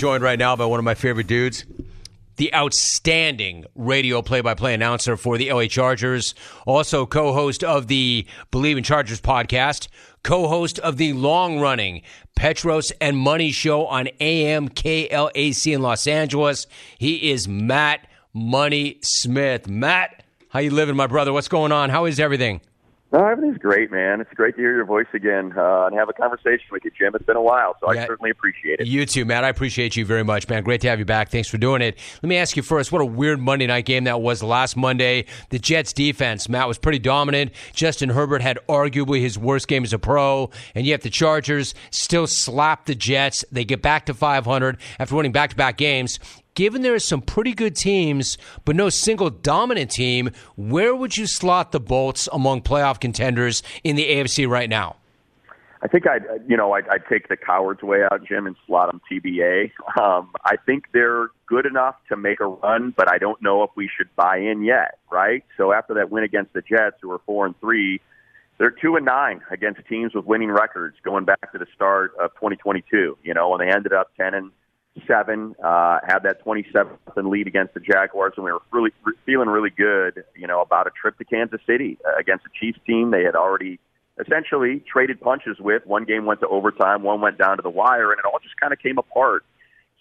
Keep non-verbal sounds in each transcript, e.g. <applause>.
joined right now by one of my favorite dudes, the outstanding radio play by play announcer for the LA Chargers, also co host of the Believe in Chargers podcast, co host of the long running Petros and Money show on AM KLAC in Los Angeles. He is Matt Money Smith. Matt, how you living, my brother? What's going on? How is everything? No, everything's great, man. It's great to hear your voice again uh, and have a conversation with you, Jim. It's been a while, so yeah, I certainly appreciate it. You too, Matt. I appreciate you very much, man. Great to have you back. Thanks for doing it. Let me ask you first what a weird Monday night game that was last Monday. The Jets defense, Matt, was pretty dominant. Justin Herbert had arguably his worst game as a pro, and yet the Chargers still slap the Jets. They get back to 500 after winning back to back games given there are some pretty good teams, but no single dominant team, where would you slot the Bolts among playoff contenders in the AFC right now? I think I'd, you know, I'd, I'd take the cowards way out, Jim, and slot them TBA. Um, I think they're good enough to make a run, but I don't know if we should buy in yet, right? So after that win against the Jets, who were four and three, they're two and nine against teams with winning records going back to the start of 2022. You know, and they ended up ten and seven, uh, had that 27th lead against the Jaguars, and we were really re- feeling really good, you know, about a trip to Kansas City uh, against the Chiefs team. They had already essentially traded punches with. One game went to overtime, one went down to the wire, and it all just kind of came apart.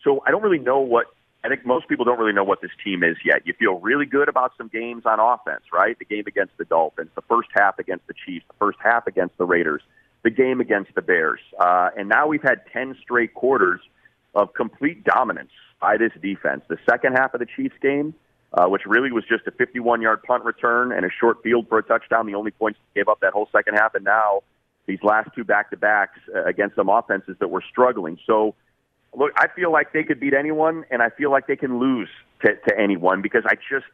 So I don't really know what. I think most people don't really know what this team is yet. You feel really good about some games on offense, right? The game against the Dolphins, the first half against the Chiefs, the first half against the Raiders, the game against the Bears, uh, and now we've had ten straight quarters of complete dominance by this defense. The second half of the Chiefs game, uh, which really was just a 51 yard punt return and a short field for a touchdown, the only points they gave up that whole second half. And now these last two back to backs uh, against some offenses that were struggling. So, look, I feel like they could beat anyone, and I feel like they can lose to, to anyone because I just.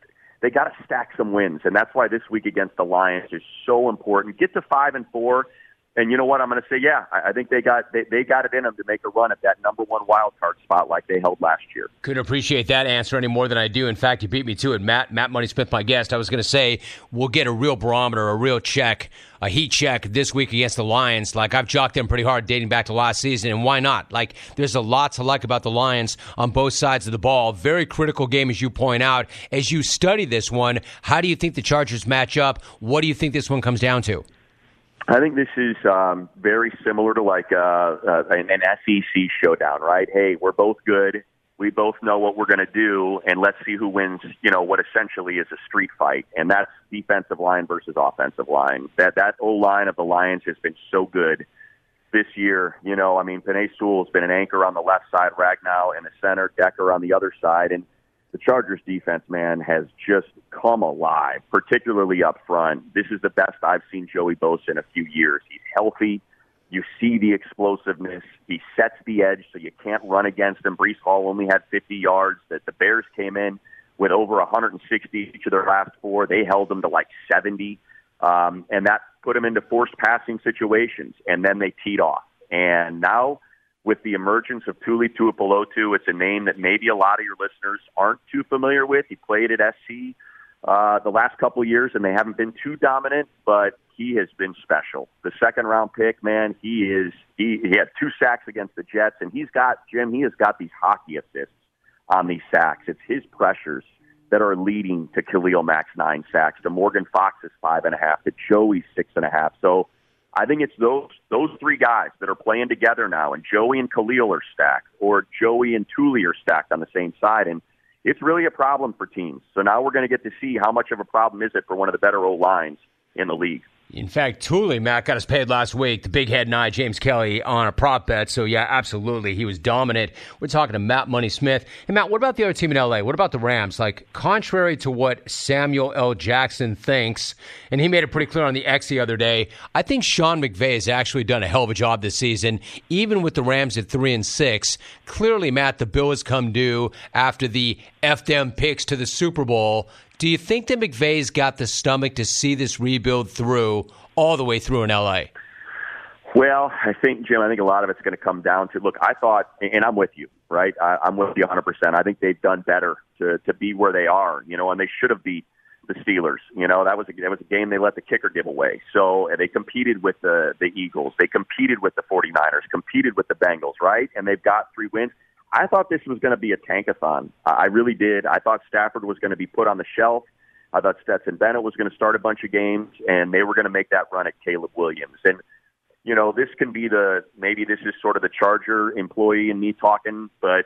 They got to stack some wins, and that's why this week against the Lions is so important. Get to five and four, and you know what? I'm going to say, yeah, I, think they got they, they got it in them to make a run at that number one wild card spot like they held last year. Couldn't appreciate that answer any more than I do. In fact, you beat me to it, Matt. Matt Money Smith, my guest. I was going to say we'll get a real barometer, a real check, a heat check this week against the Lions. Like I've jocked them pretty hard dating back to last season, and why not? Like there's a lot to like about the Lions on both sides of the ball. Very critical game, as you point out. As you study this one, how do you think the Chargers match up? What do you think this one comes down to? I think this is um, very similar to like uh, uh, an, SEC showdown, right? Hey, we're both good. We both know what we're going to do, and let's see who wins. You know what essentially is a street fight, and that's defensive line versus offensive line. That that O line of the Lions has been so good this year. You know, I mean, Penei Sewell has been an anchor on the left side, Ragnow in the center, Decker on the other side, and the Chargers defense, man, has just come alive, particularly up front. This is the best I've seen Joey Bosa in a few years. He's healthy. You see the explosiveness. He sets the edge so you can't run against him. Breece Hall only had 50 yards. That the Bears came in with over 160 each of their last four. They held them to like 70, um, and that put them into forced passing situations. And then they teed off. And now with the emergence of Tuli Tuipulotu. It's a name that maybe a lot of your listeners aren't too familiar with. He played at SC uh, the last couple of years, and they haven't been too dominant, but he has been special. The second round pick, man, he is. He, he had two sacks against the Jets, and he's got Jim. He has got these hockey assists on these sacks. It's his pressures that are leading to Khalil Mack's nine sacks, to Morgan Fox's five and a half, to Joey's six and a half. So I think it's those those three guys that are playing together now, and Joey and Khalil are stacked, or Joey and Tuli are stacked on the same side, and it's really a problem for teams. So now we're going to get to see how much of a problem is it for one of the better O lines in the league. In fact, Tuli, Matt, got us paid last week. The big head and I, James Kelly, on a prop bet. So, yeah, absolutely. He was dominant. We're talking to Matt Money Smith. And, Matt, what about the other team in LA? What about the Rams? Like, contrary to what Samuel L. Jackson thinks, and he made it pretty clear on the X the other day, I think Sean McVay has actually done a hell of a job this season, even with the Rams at 3 and 6. Clearly, Matt, the bill has come due after the F them picks to the Super Bowl. Do you think that McVay's got the stomach to see this rebuild through all the way through in LA? Well, I think Jim. I think a lot of it's going to come down to look. I thought, and I'm with you, right? I, I'm with you 100. percent I think they've done better to to be where they are, you know, and they should have beat the Steelers. You know, that was a, that was a game they let the kicker give away. So they competed with the the Eagles. They competed with the 49ers. Competed with the Bengals, right? And they've got three wins. I thought this was going to be a tankathon. I really did. I thought Stafford was going to be put on the shelf. I thought Stetson Bennett was going to start a bunch of games, and they were going to make that run at Caleb Williams. And you know, this can be the maybe this is sort of the Charger employee and me talking, but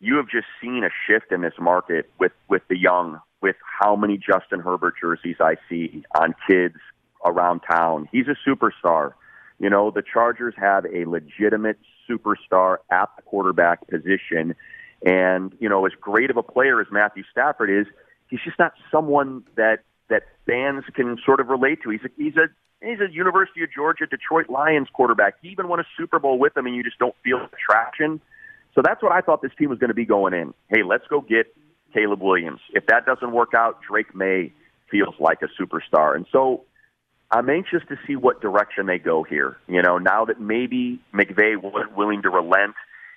you have just seen a shift in this market with with the young, with how many Justin Herbert jerseys I see on kids around town. He's a superstar. You know, the Chargers have a legitimate superstar at the quarterback position. And, you know, as great of a player as Matthew Stafford is, he's just not someone that that fans can sort of relate to. He's a he's a he's a University of Georgia Detroit Lions quarterback. He even won a Super Bowl with them and you just don't feel the traction. So that's what I thought this team was going to be going in. Hey, let's go get Caleb Williams. If that doesn't work out, Drake Maye feels like a superstar. And so I'm anxious to see what direction they go here. You know, now that maybe McVay was willing to relent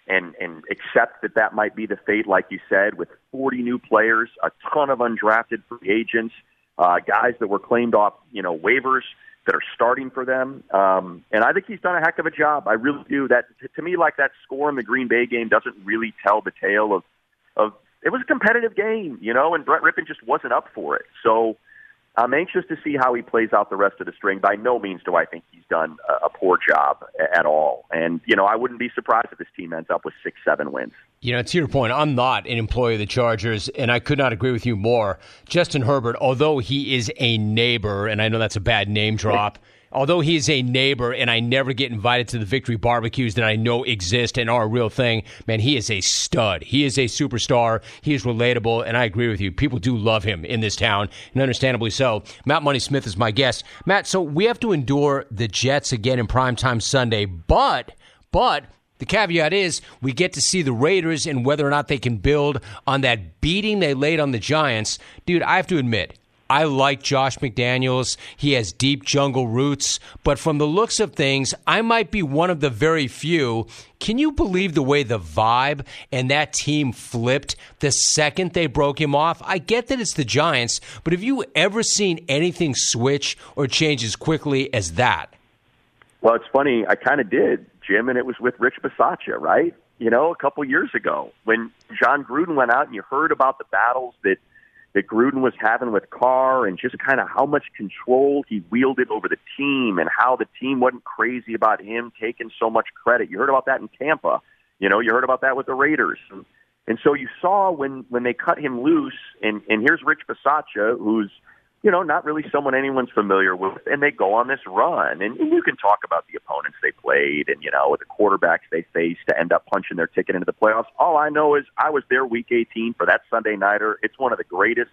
and and accept that that might be the fate, like you said, with 40 new players, a ton of undrafted free agents, uh, guys that were claimed off, you know, waivers that are starting for them. Um, and I think he's done a heck of a job. I really do. That to me, like that score in the Green Bay game, doesn't really tell the tale of of. It was a competitive game, you know, and Brett Rypien just wasn't up for it. So I'm anxious to see how he plays out the rest of the string. By no means do I think he's done a, a poor job at all. And, you know, I wouldn't be surprised if this team ends up with six, seven wins. You know, to your point, I'm not an employee of the Chargers, and I could not agree with you more. Justin Herbert, although he is a neighbor, and I know that's a bad name drop although he is a neighbor and I never get invited to the victory barbecues that I know exist and are a real thing, man, he is a stud. He is a superstar. He is relatable, and I agree with you. People do love him in this town, and understandably so. Matt Money Smith is my guest. Matt, so we have to endure the Jets again in primetime Sunday, but, but, the caveat is we get to see the Raiders and whether or not they can build on that beating they laid on the Giants. Dude, I have to admit, I like Josh McDaniels. He has deep jungle roots, but from the looks of things, I might be one of the very few. Can you believe the way the vibe and that team flipped the second they broke him off? I get that it's the Giants, but have you ever seen anything switch or change as quickly as that? Well, it's funny. I kind of did, Jim, and it was with Rich Bisaccia, right? You know, a couple years ago when Jon Gruden went out and you heard about the battles that that Gruden was having with Carr and just kind of how much control he wielded over the team and how the team wasn't crazy about him taking so much credit. You heard about that in Tampa. You know, you heard about that with the Raiders. And, so you saw when when they cut him loose and and here's Rich Bisaccia who's you know, not really someone anyone's familiar with, and they go on this run. And, and you can talk about the opponents they played and, you know, the quarterbacks they faced to end up punching their ticket into the playoffs. All I know is I was there week 18 for that Sunday Nighter. It's one of the greatest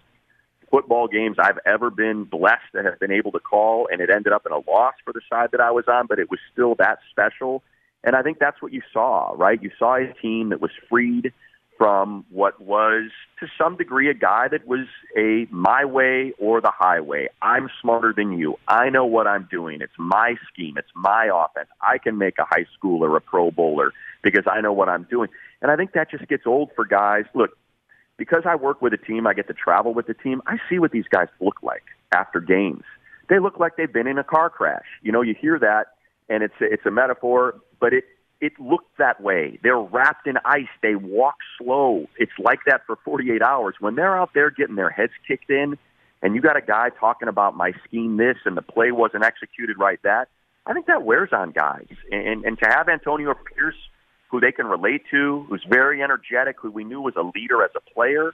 football games I've ever been blessed to have been able to call, and it ended up in a loss for the side that I was on, but it was still that special. And I think that's what you saw, right? You saw a team that was freed – from what was to some degree a guy that was a my way or the highway. I'm smarter than you. I know what I'm doing. It's my scheme. It's my offense. I can make a high schooler a pro bowler because I know what I'm doing. And I think that just gets old for guys. Look, because I work with a team, I get to travel with the team. I see what these guys look like after games. They look like they've been in a car crash. You know, you hear that and it's it's a metaphor, but it it looked that way. They're wrapped in ice. They walk slow. It's like that for 48 hours. When they're out there getting their heads kicked in, and you got a guy talking about my scheme this and the play wasn't executed right that, I think that wears on guys. And, and to have Antonio Pierce, who they can relate to, who's very energetic, who we knew was a leader as a player,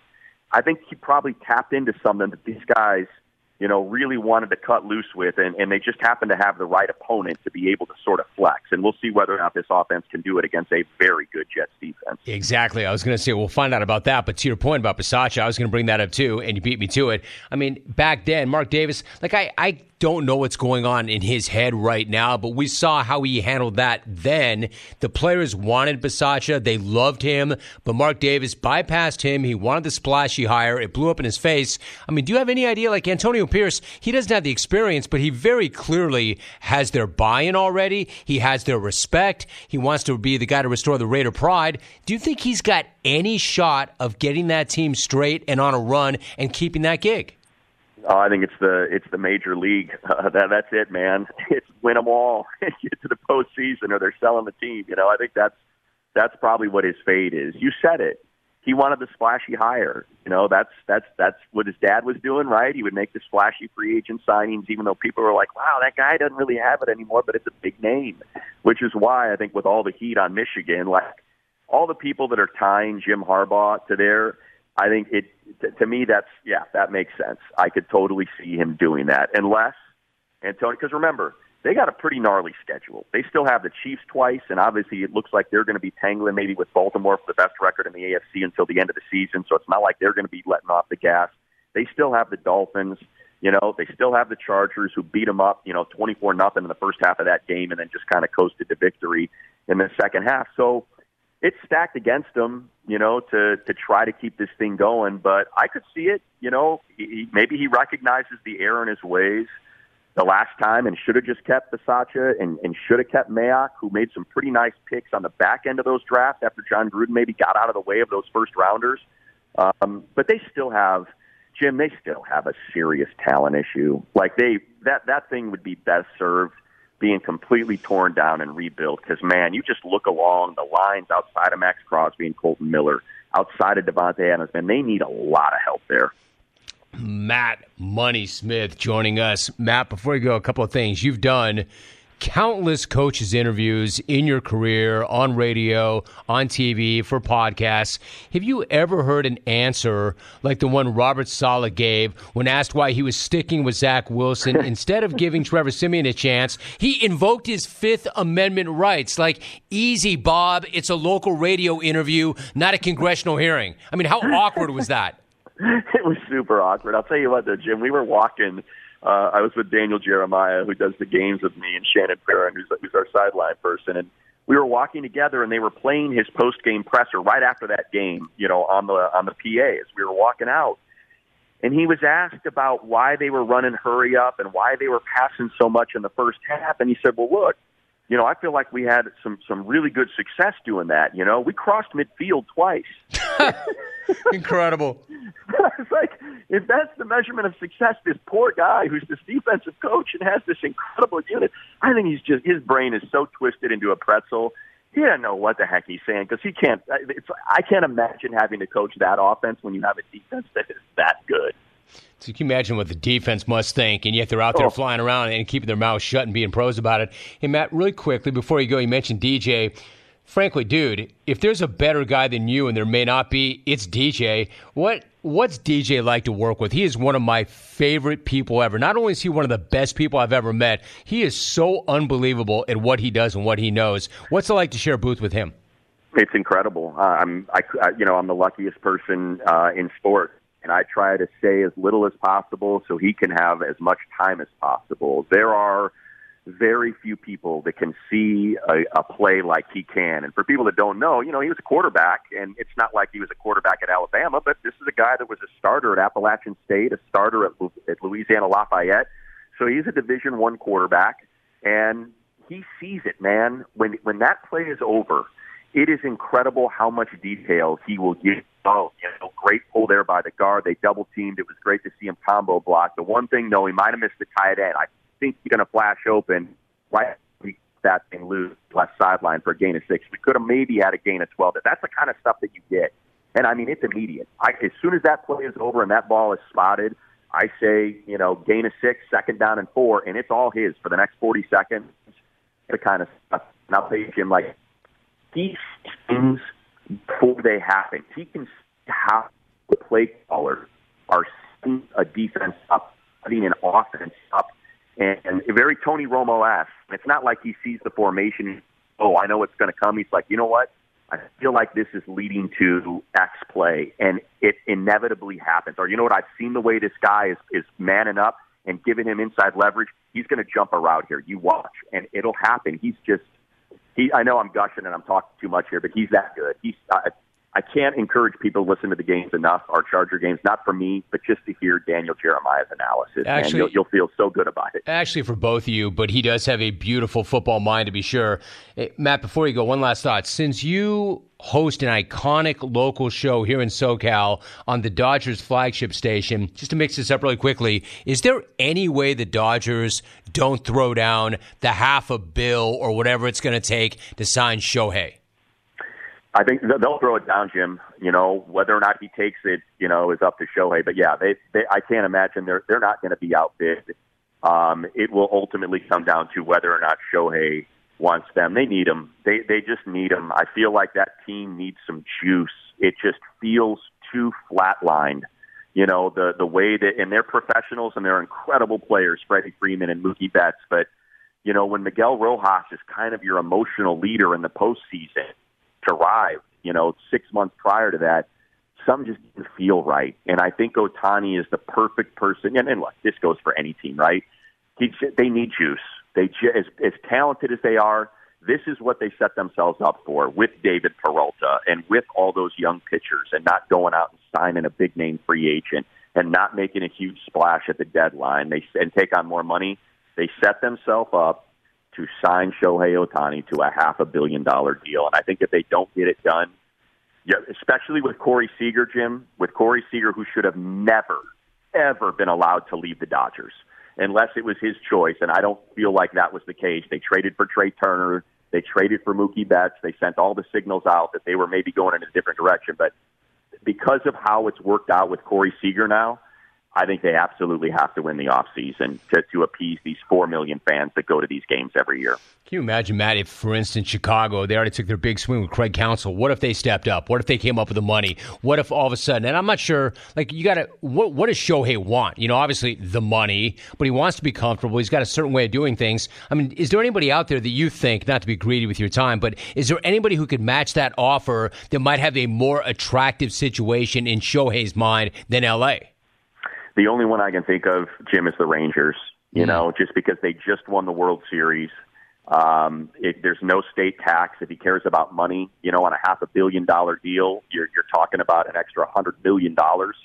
I think he probably tapped into something that these guys – you know, really wanted to cut loose with, and, and they just happen to have the right opponent to be able to sort of flex. And we'll see whether or not this offense can do it against a very good Jets defense. Exactly. I was going to say we'll find out about that. But to your point about Bisaccia, I was going to bring that up too, and you beat me to it. I mean, back then, Mark Davis, like I, I don't know what's going on in his head right now, but we saw how he handled that then. The players wanted Bisaccia. They loved him, but Mark Davis bypassed him. He wanted the splashy hire. It blew up in his face. I mean, do you have any idea? Like Antonio Pierce, he doesn't have the experience, but he very clearly has their buy-in already. He has their respect. He wants to be the guy to restore the Raider pride. Do you think he's got any shot of getting that team straight and on a run and keeping that gig? Oh, I think it's the it's the major league. <laughs> Uh, that that's it, man. <laughs> It's win them all, <laughs> and get to the postseason, or they're selling the team. You know, I think that's that's probably what his fate is. You said it. He wanted the splashy hire. You know, that's that's that's what his dad was doing, right? He would make the splashy free agent signings, even though people were like, "Wow, that guy doesn't really have it anymore," but it's a big name. Which is why I think with all the heat on Michigan, like all the people that are tying Jim Harbaugh to there, I think it to me that's yeah, that makes sense. I could totally see him doing that, unless Antonio. Because remember, they got a pretty gnarly schedule. They still have the Chiefs twice, and obviously it looks like they're going to be tangling maybe with Baltimore for the best record in the AFC until the end of the season. So it's not like they're going to be letting off the gas. They still have the Dolphins. You know, they still have the Chargers who beat them up, you know, 24 nothing in the first half of that game and then just kind of coasted to victory in the second half. So it's stacked against them, you know, to to try to keep this thing going. But I could see it, you know. He, maybe he recognizes the error in his ways the last time and should have just kept Bisaccia and, and should have kept Mayock, who made some pretty nice picks on the back end of those drafts after Jon Gruden maybe got out of the way of those first rounders. Um, but they still have, Jim, they still have a serious talent issue. Like they, that, that thing would be best served being completely torn down and rebuilt because, man, you just look along the lines outside of Maxx Crosby and Kolton Miller, outside of Davante Adams, man, they need a lot of help there. Matt Money Smith joining us. Matt, before you go, a couple of things. You've done countless coaches interviews in your career on radio, on TV, for podcasts. Have you ever heard an answer like the one Robert Saleh gave when asked why he was sticking with Zach Wilson <laughs> instead of giving Trevor Siemian a chance? He invoked his Fifth Amendment rights. Like, easy, Bob. It's a local radio interview, not a congressional hearing. I mean, how awkward was that? <laughs> it was super awkward. I'll tell you what, though, Jim. We were walking. Uh, I was with Daniel Jeremiah, who does the games with me, and Shannon Farren, who's, who's our sideline person, and we were walking together, and they were playing his post game presser right after that game. You know, on the on the PA as we were walking out, and he was asked about why they were running hurry up and why they were passing so much in the first half, and he said, "Well, look." You know, I feel like we had some some really good success doing that. You know, we crossed midfield twice. <laughs> <laughs> Incredible. it's like if that's the measurement of success, this poor guy who's this defensive coach and has this incredible unit, I think he's just his brain is so twisted into a pretzel. He doesn't know what the heck he's saying because he can't. It's, I can't imagine having to coach that offense when you have a defense that is that good. So you can imagine what the defense must think, and yet they're out there oh. flying around and keeping their mouths shut and being pros about it. Hey, Matt, really quickly before you go, you mentioned DJ. Frankly, dude, if there's a better guy than you, and there may not be, it's DJ. What what's DJ like to work with? He is one of my favorite people ever. Not only is he one of the best people I've ever met, he is so unbelievable at what he does and what he knows. What's it like to share a booth with him? It's incredible. Uh, I'm, I, you know, I'm the luckiest person uh, in sports and I try to say as little as possible so he can have as much time as possible. There are very few people that can see a, a play like he can. And for people that don't know, you know, he was a quarterback, and it's not like he was a quarterback at Alabama, but this is a guy that was a starter at Appalachian State, a starter at, at Louisiana Lafayette. So he's a Division One quarterback, and he sees it, man. When when that play is over, it is incredible how much detail he will give. Oh, you know, great pull there by the guard. They double teamed. It was great to see him combo block. The one thing, though, he might have missed the tight end. I think he's going to flash open right that thing loose left sideline for a gain of six. We could have maybe had a gain of 12. That's the kind of stuff that you get. And I mean, it's immediate. I, as soon as that play is over and that ball is spotted, I say, you know, gain of six, second down and four, and it's all his for the next 40 seconds. The kind of stuff. And I'll tell you, Jim, like, he things before they happen. He can see how the play callers are setting a defense up, setting an offense up, and, and very Tony Romo esque. It's not like he sees the formation. Oh, I know what's going to come. He's like, you know what? I feel like this is leading to X play, and it inevitably happens. Or you know what? I've seen the way this guy is is manning up and giving him inside leverage. He's going to jump a route here. You watch, and it'll happen. He's just he, I know I'm gushing and I'm talking too much here, but he's that good. He's, I, I can't encourage people to listen to the games enough, our Charger games, not for me, but just to hear Daniel Jeremiah's analysis. Actually, you'll, you'll, feel so good about it. Actually, for both of you, but he does have a beautiful football mind to be sure. Hey, Matt, before you go, one last thought. Since you host an iconic local show here in SoCal on the Dodgers flagship station, just to mix this up really quickly, is there any way the Dodgers don't throw down the half a bill or whatever it's going to take to sign Shohei? I think they'll throw it down, Jim. You know, whether or not he takes it, you know, is up to Shohei. But yeah, they, they I can't imagine they're they're not going to be outbid. Um, it will ultimately come down to whether or not Shohei wants them. They need him. They they just need him. I feel like that team needs some juice. It just feels too flatlined. You know, the the way that and they're professionals and they're incredible players, Freddie Freeman and Mookie Betts, but you know, when Miguel Rojas is kind of your emotional leader in the postseason, arrived, you know, six months prior to that, some just didn't feel right. And I think Ohtani is the perfect person. And, and look, this goes for any team, right? He, they need juice. They as, as talented as they are, this is what they set themselves up for with David Peralta and with all those young pitchers, and not going out and signing a big name free agent and not making a huge splash at the deadline. They and take on more money. They set themselves up to sign Shohei Ohtani to a half a billion dollar deal. And I think if they don't get it done, yeah, especially with Corey Seager, Jim, with Corey Seager, who should have never, ever been allowed to leave the Dodgers unless it was his choice. And I don't feel like that was the case. They traded for Trea Turner. They traded for Mookie Betts. They sent all the signals out that they were maybe going in a different direction. But because of how it's worked out with Corey Seager now, I think they absolutely have to win the offseason to, to appease these 4 million fans that go to these games every year. Can you imagine, Matt, if, for instance, Chicago, they already took their big swing with Craig Counsell. What if they stepped up? What if they came up with the money? What if all of a sudden, and I'm not sure, like, you got to, what, what does Shohei want? You know, obviously the money, but he wants to be comfortable. He's got a certain way of doing things. I mean, is there anybody out there that you think, not to be greedy with your time, but is there anybody who could match that offer that might have a more attractive situation in Shohei's mind than LA? The only one I can think of, Jim, is the Rangers. You mm know, just because they just won the World Series. Um, it, there's no state tax if he cares about money. You know, on a half a billion dollar deal, you're you're talking about an extra hundred million dollars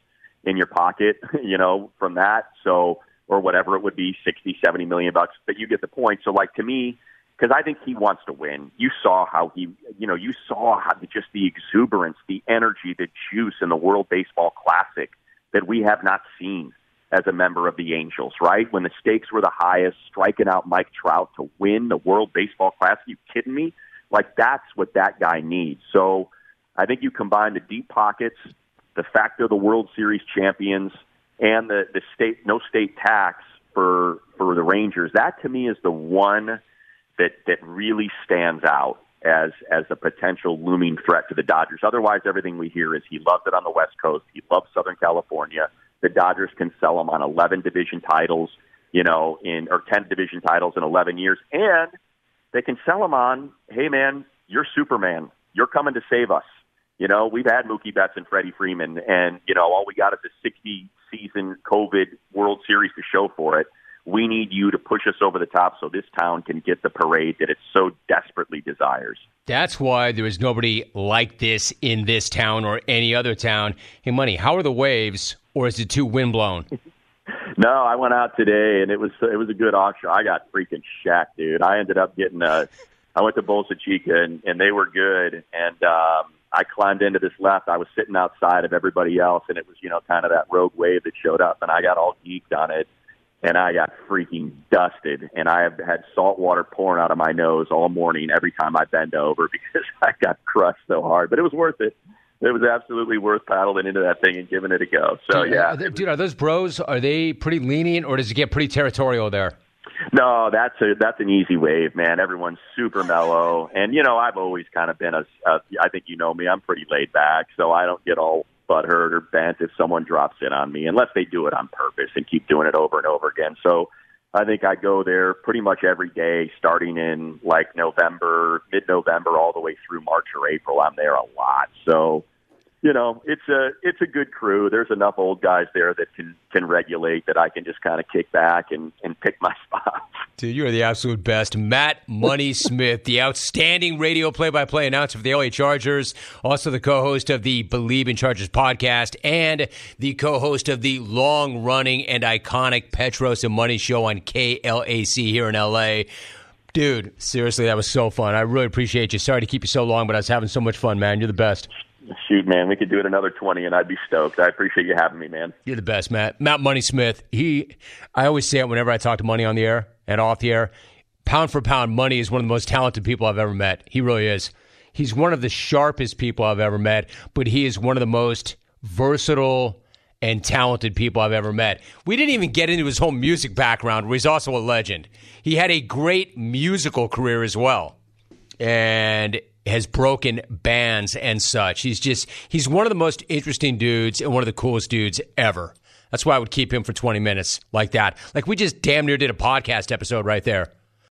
in your pocket. <laughs> You know, from that. So or whatever it would be, sixty, seventy million bucks. But you get the point. So, like to me, because I think he wants to win. You saw how he, you know, you saw how the, just the exuberance, the energy, the juice in the World Baseball Classic that we have not seen as a member of the Angels, right? When the stakes were the highest, striking out Mike Trout to win the World Baseball Classic. You kidding me? Like that's what that guy needs. So I think you combine the deep pockets, the fact they're the World Series champions, and the the state no state tax for for the Rangers. That to me is the one that that really stands out as as a potential looming threat to the Dodgers. Otherwise, everything we hear is he loves it on the West Coast. He loves Southern California. The Dodgers can sell him on 11 division titles, you know, in or 10 division titles in 11 years, and they can sell him on, hey man, you're Superman. You're coming to save us. You know, we've had Mookie Betts and Freddie Freeman, and you know, all we got is a 60 season COVID World Series to show for it we need you to push us over the top so this town can get the parade that it so desperately desires. That's why there is nobody like this in this town or any other town. Hey, Money, how are the waves, or is it too windblown? <laughs> no, I went out today and it was it was a good auction. I got freaking shacked, dude. I ended up getting a. I went to Bolsa Chica and, and they were good, and um, I climbed into this left. I was sitting outside of everybody else, and it was you know kind of that rogue wave that showed up, and I got all geeked on it and I got freaking dusted. And I have had salt water pouring out of my nose all morning every time I bend over <laughs> because I got crushed so hard. But it was worth it. It was absolutely worth paddling into that thing and giving it a go. So dude, yeah, dude, are those bros? Are they pretty lenient, or does it get pretty territorial there? No, that's a that's an easy wave, man. Everyone's super mellow, and you know I've always kind of been a, a. I think you know me. I'm pretty laid back, so I don't get all butthurt or bent if someone drops in on me, unless they do it on purpose and keep doing it over and over again. So I think I go there pretty much every day, starting in like November, mid November, all the way through March or April. I'm there a lot. So you know, it's a it's a good crew. There's enough old guys there that can can regulate that I can just kind of kick back and and pick my <laughs> spots. Dude, you are the absolute best. Matt Money <laughs> Smith, the outstanding radio play-by-play announcer for the LA Chargers, also the co-host of the Believe in Chargers podcast and the co-host of the long-running and iconic Petros and Money show on KLAC here in LA. Dude, seriously, that was so fun. I really appreciate you. Sorry to keep you so long, but I was having so much fun, man. You're the best. Shoot, man, we could do it another twenty, and I'd be stoked. I appreciate you having me, man. You're the best, Matt. Matt Money Smith. He, I always say it whenever I talk to Money on the air and off the air. Pound for pound, Money is one of the most talented people I've ever met. He really is. He's one of the sharpest people I've ever met, but he is one of the most versatile and talented people I've ever met. We didn't even get into his whole music background, where he's also a legend. He had a great musical career as well. And has broken bands and such. He's just he's one of the most interesting dudes and one of the coolest dudes ever. That's why I would keep him for 20 minutes like that. Like we just damn near did a podcast episode right there.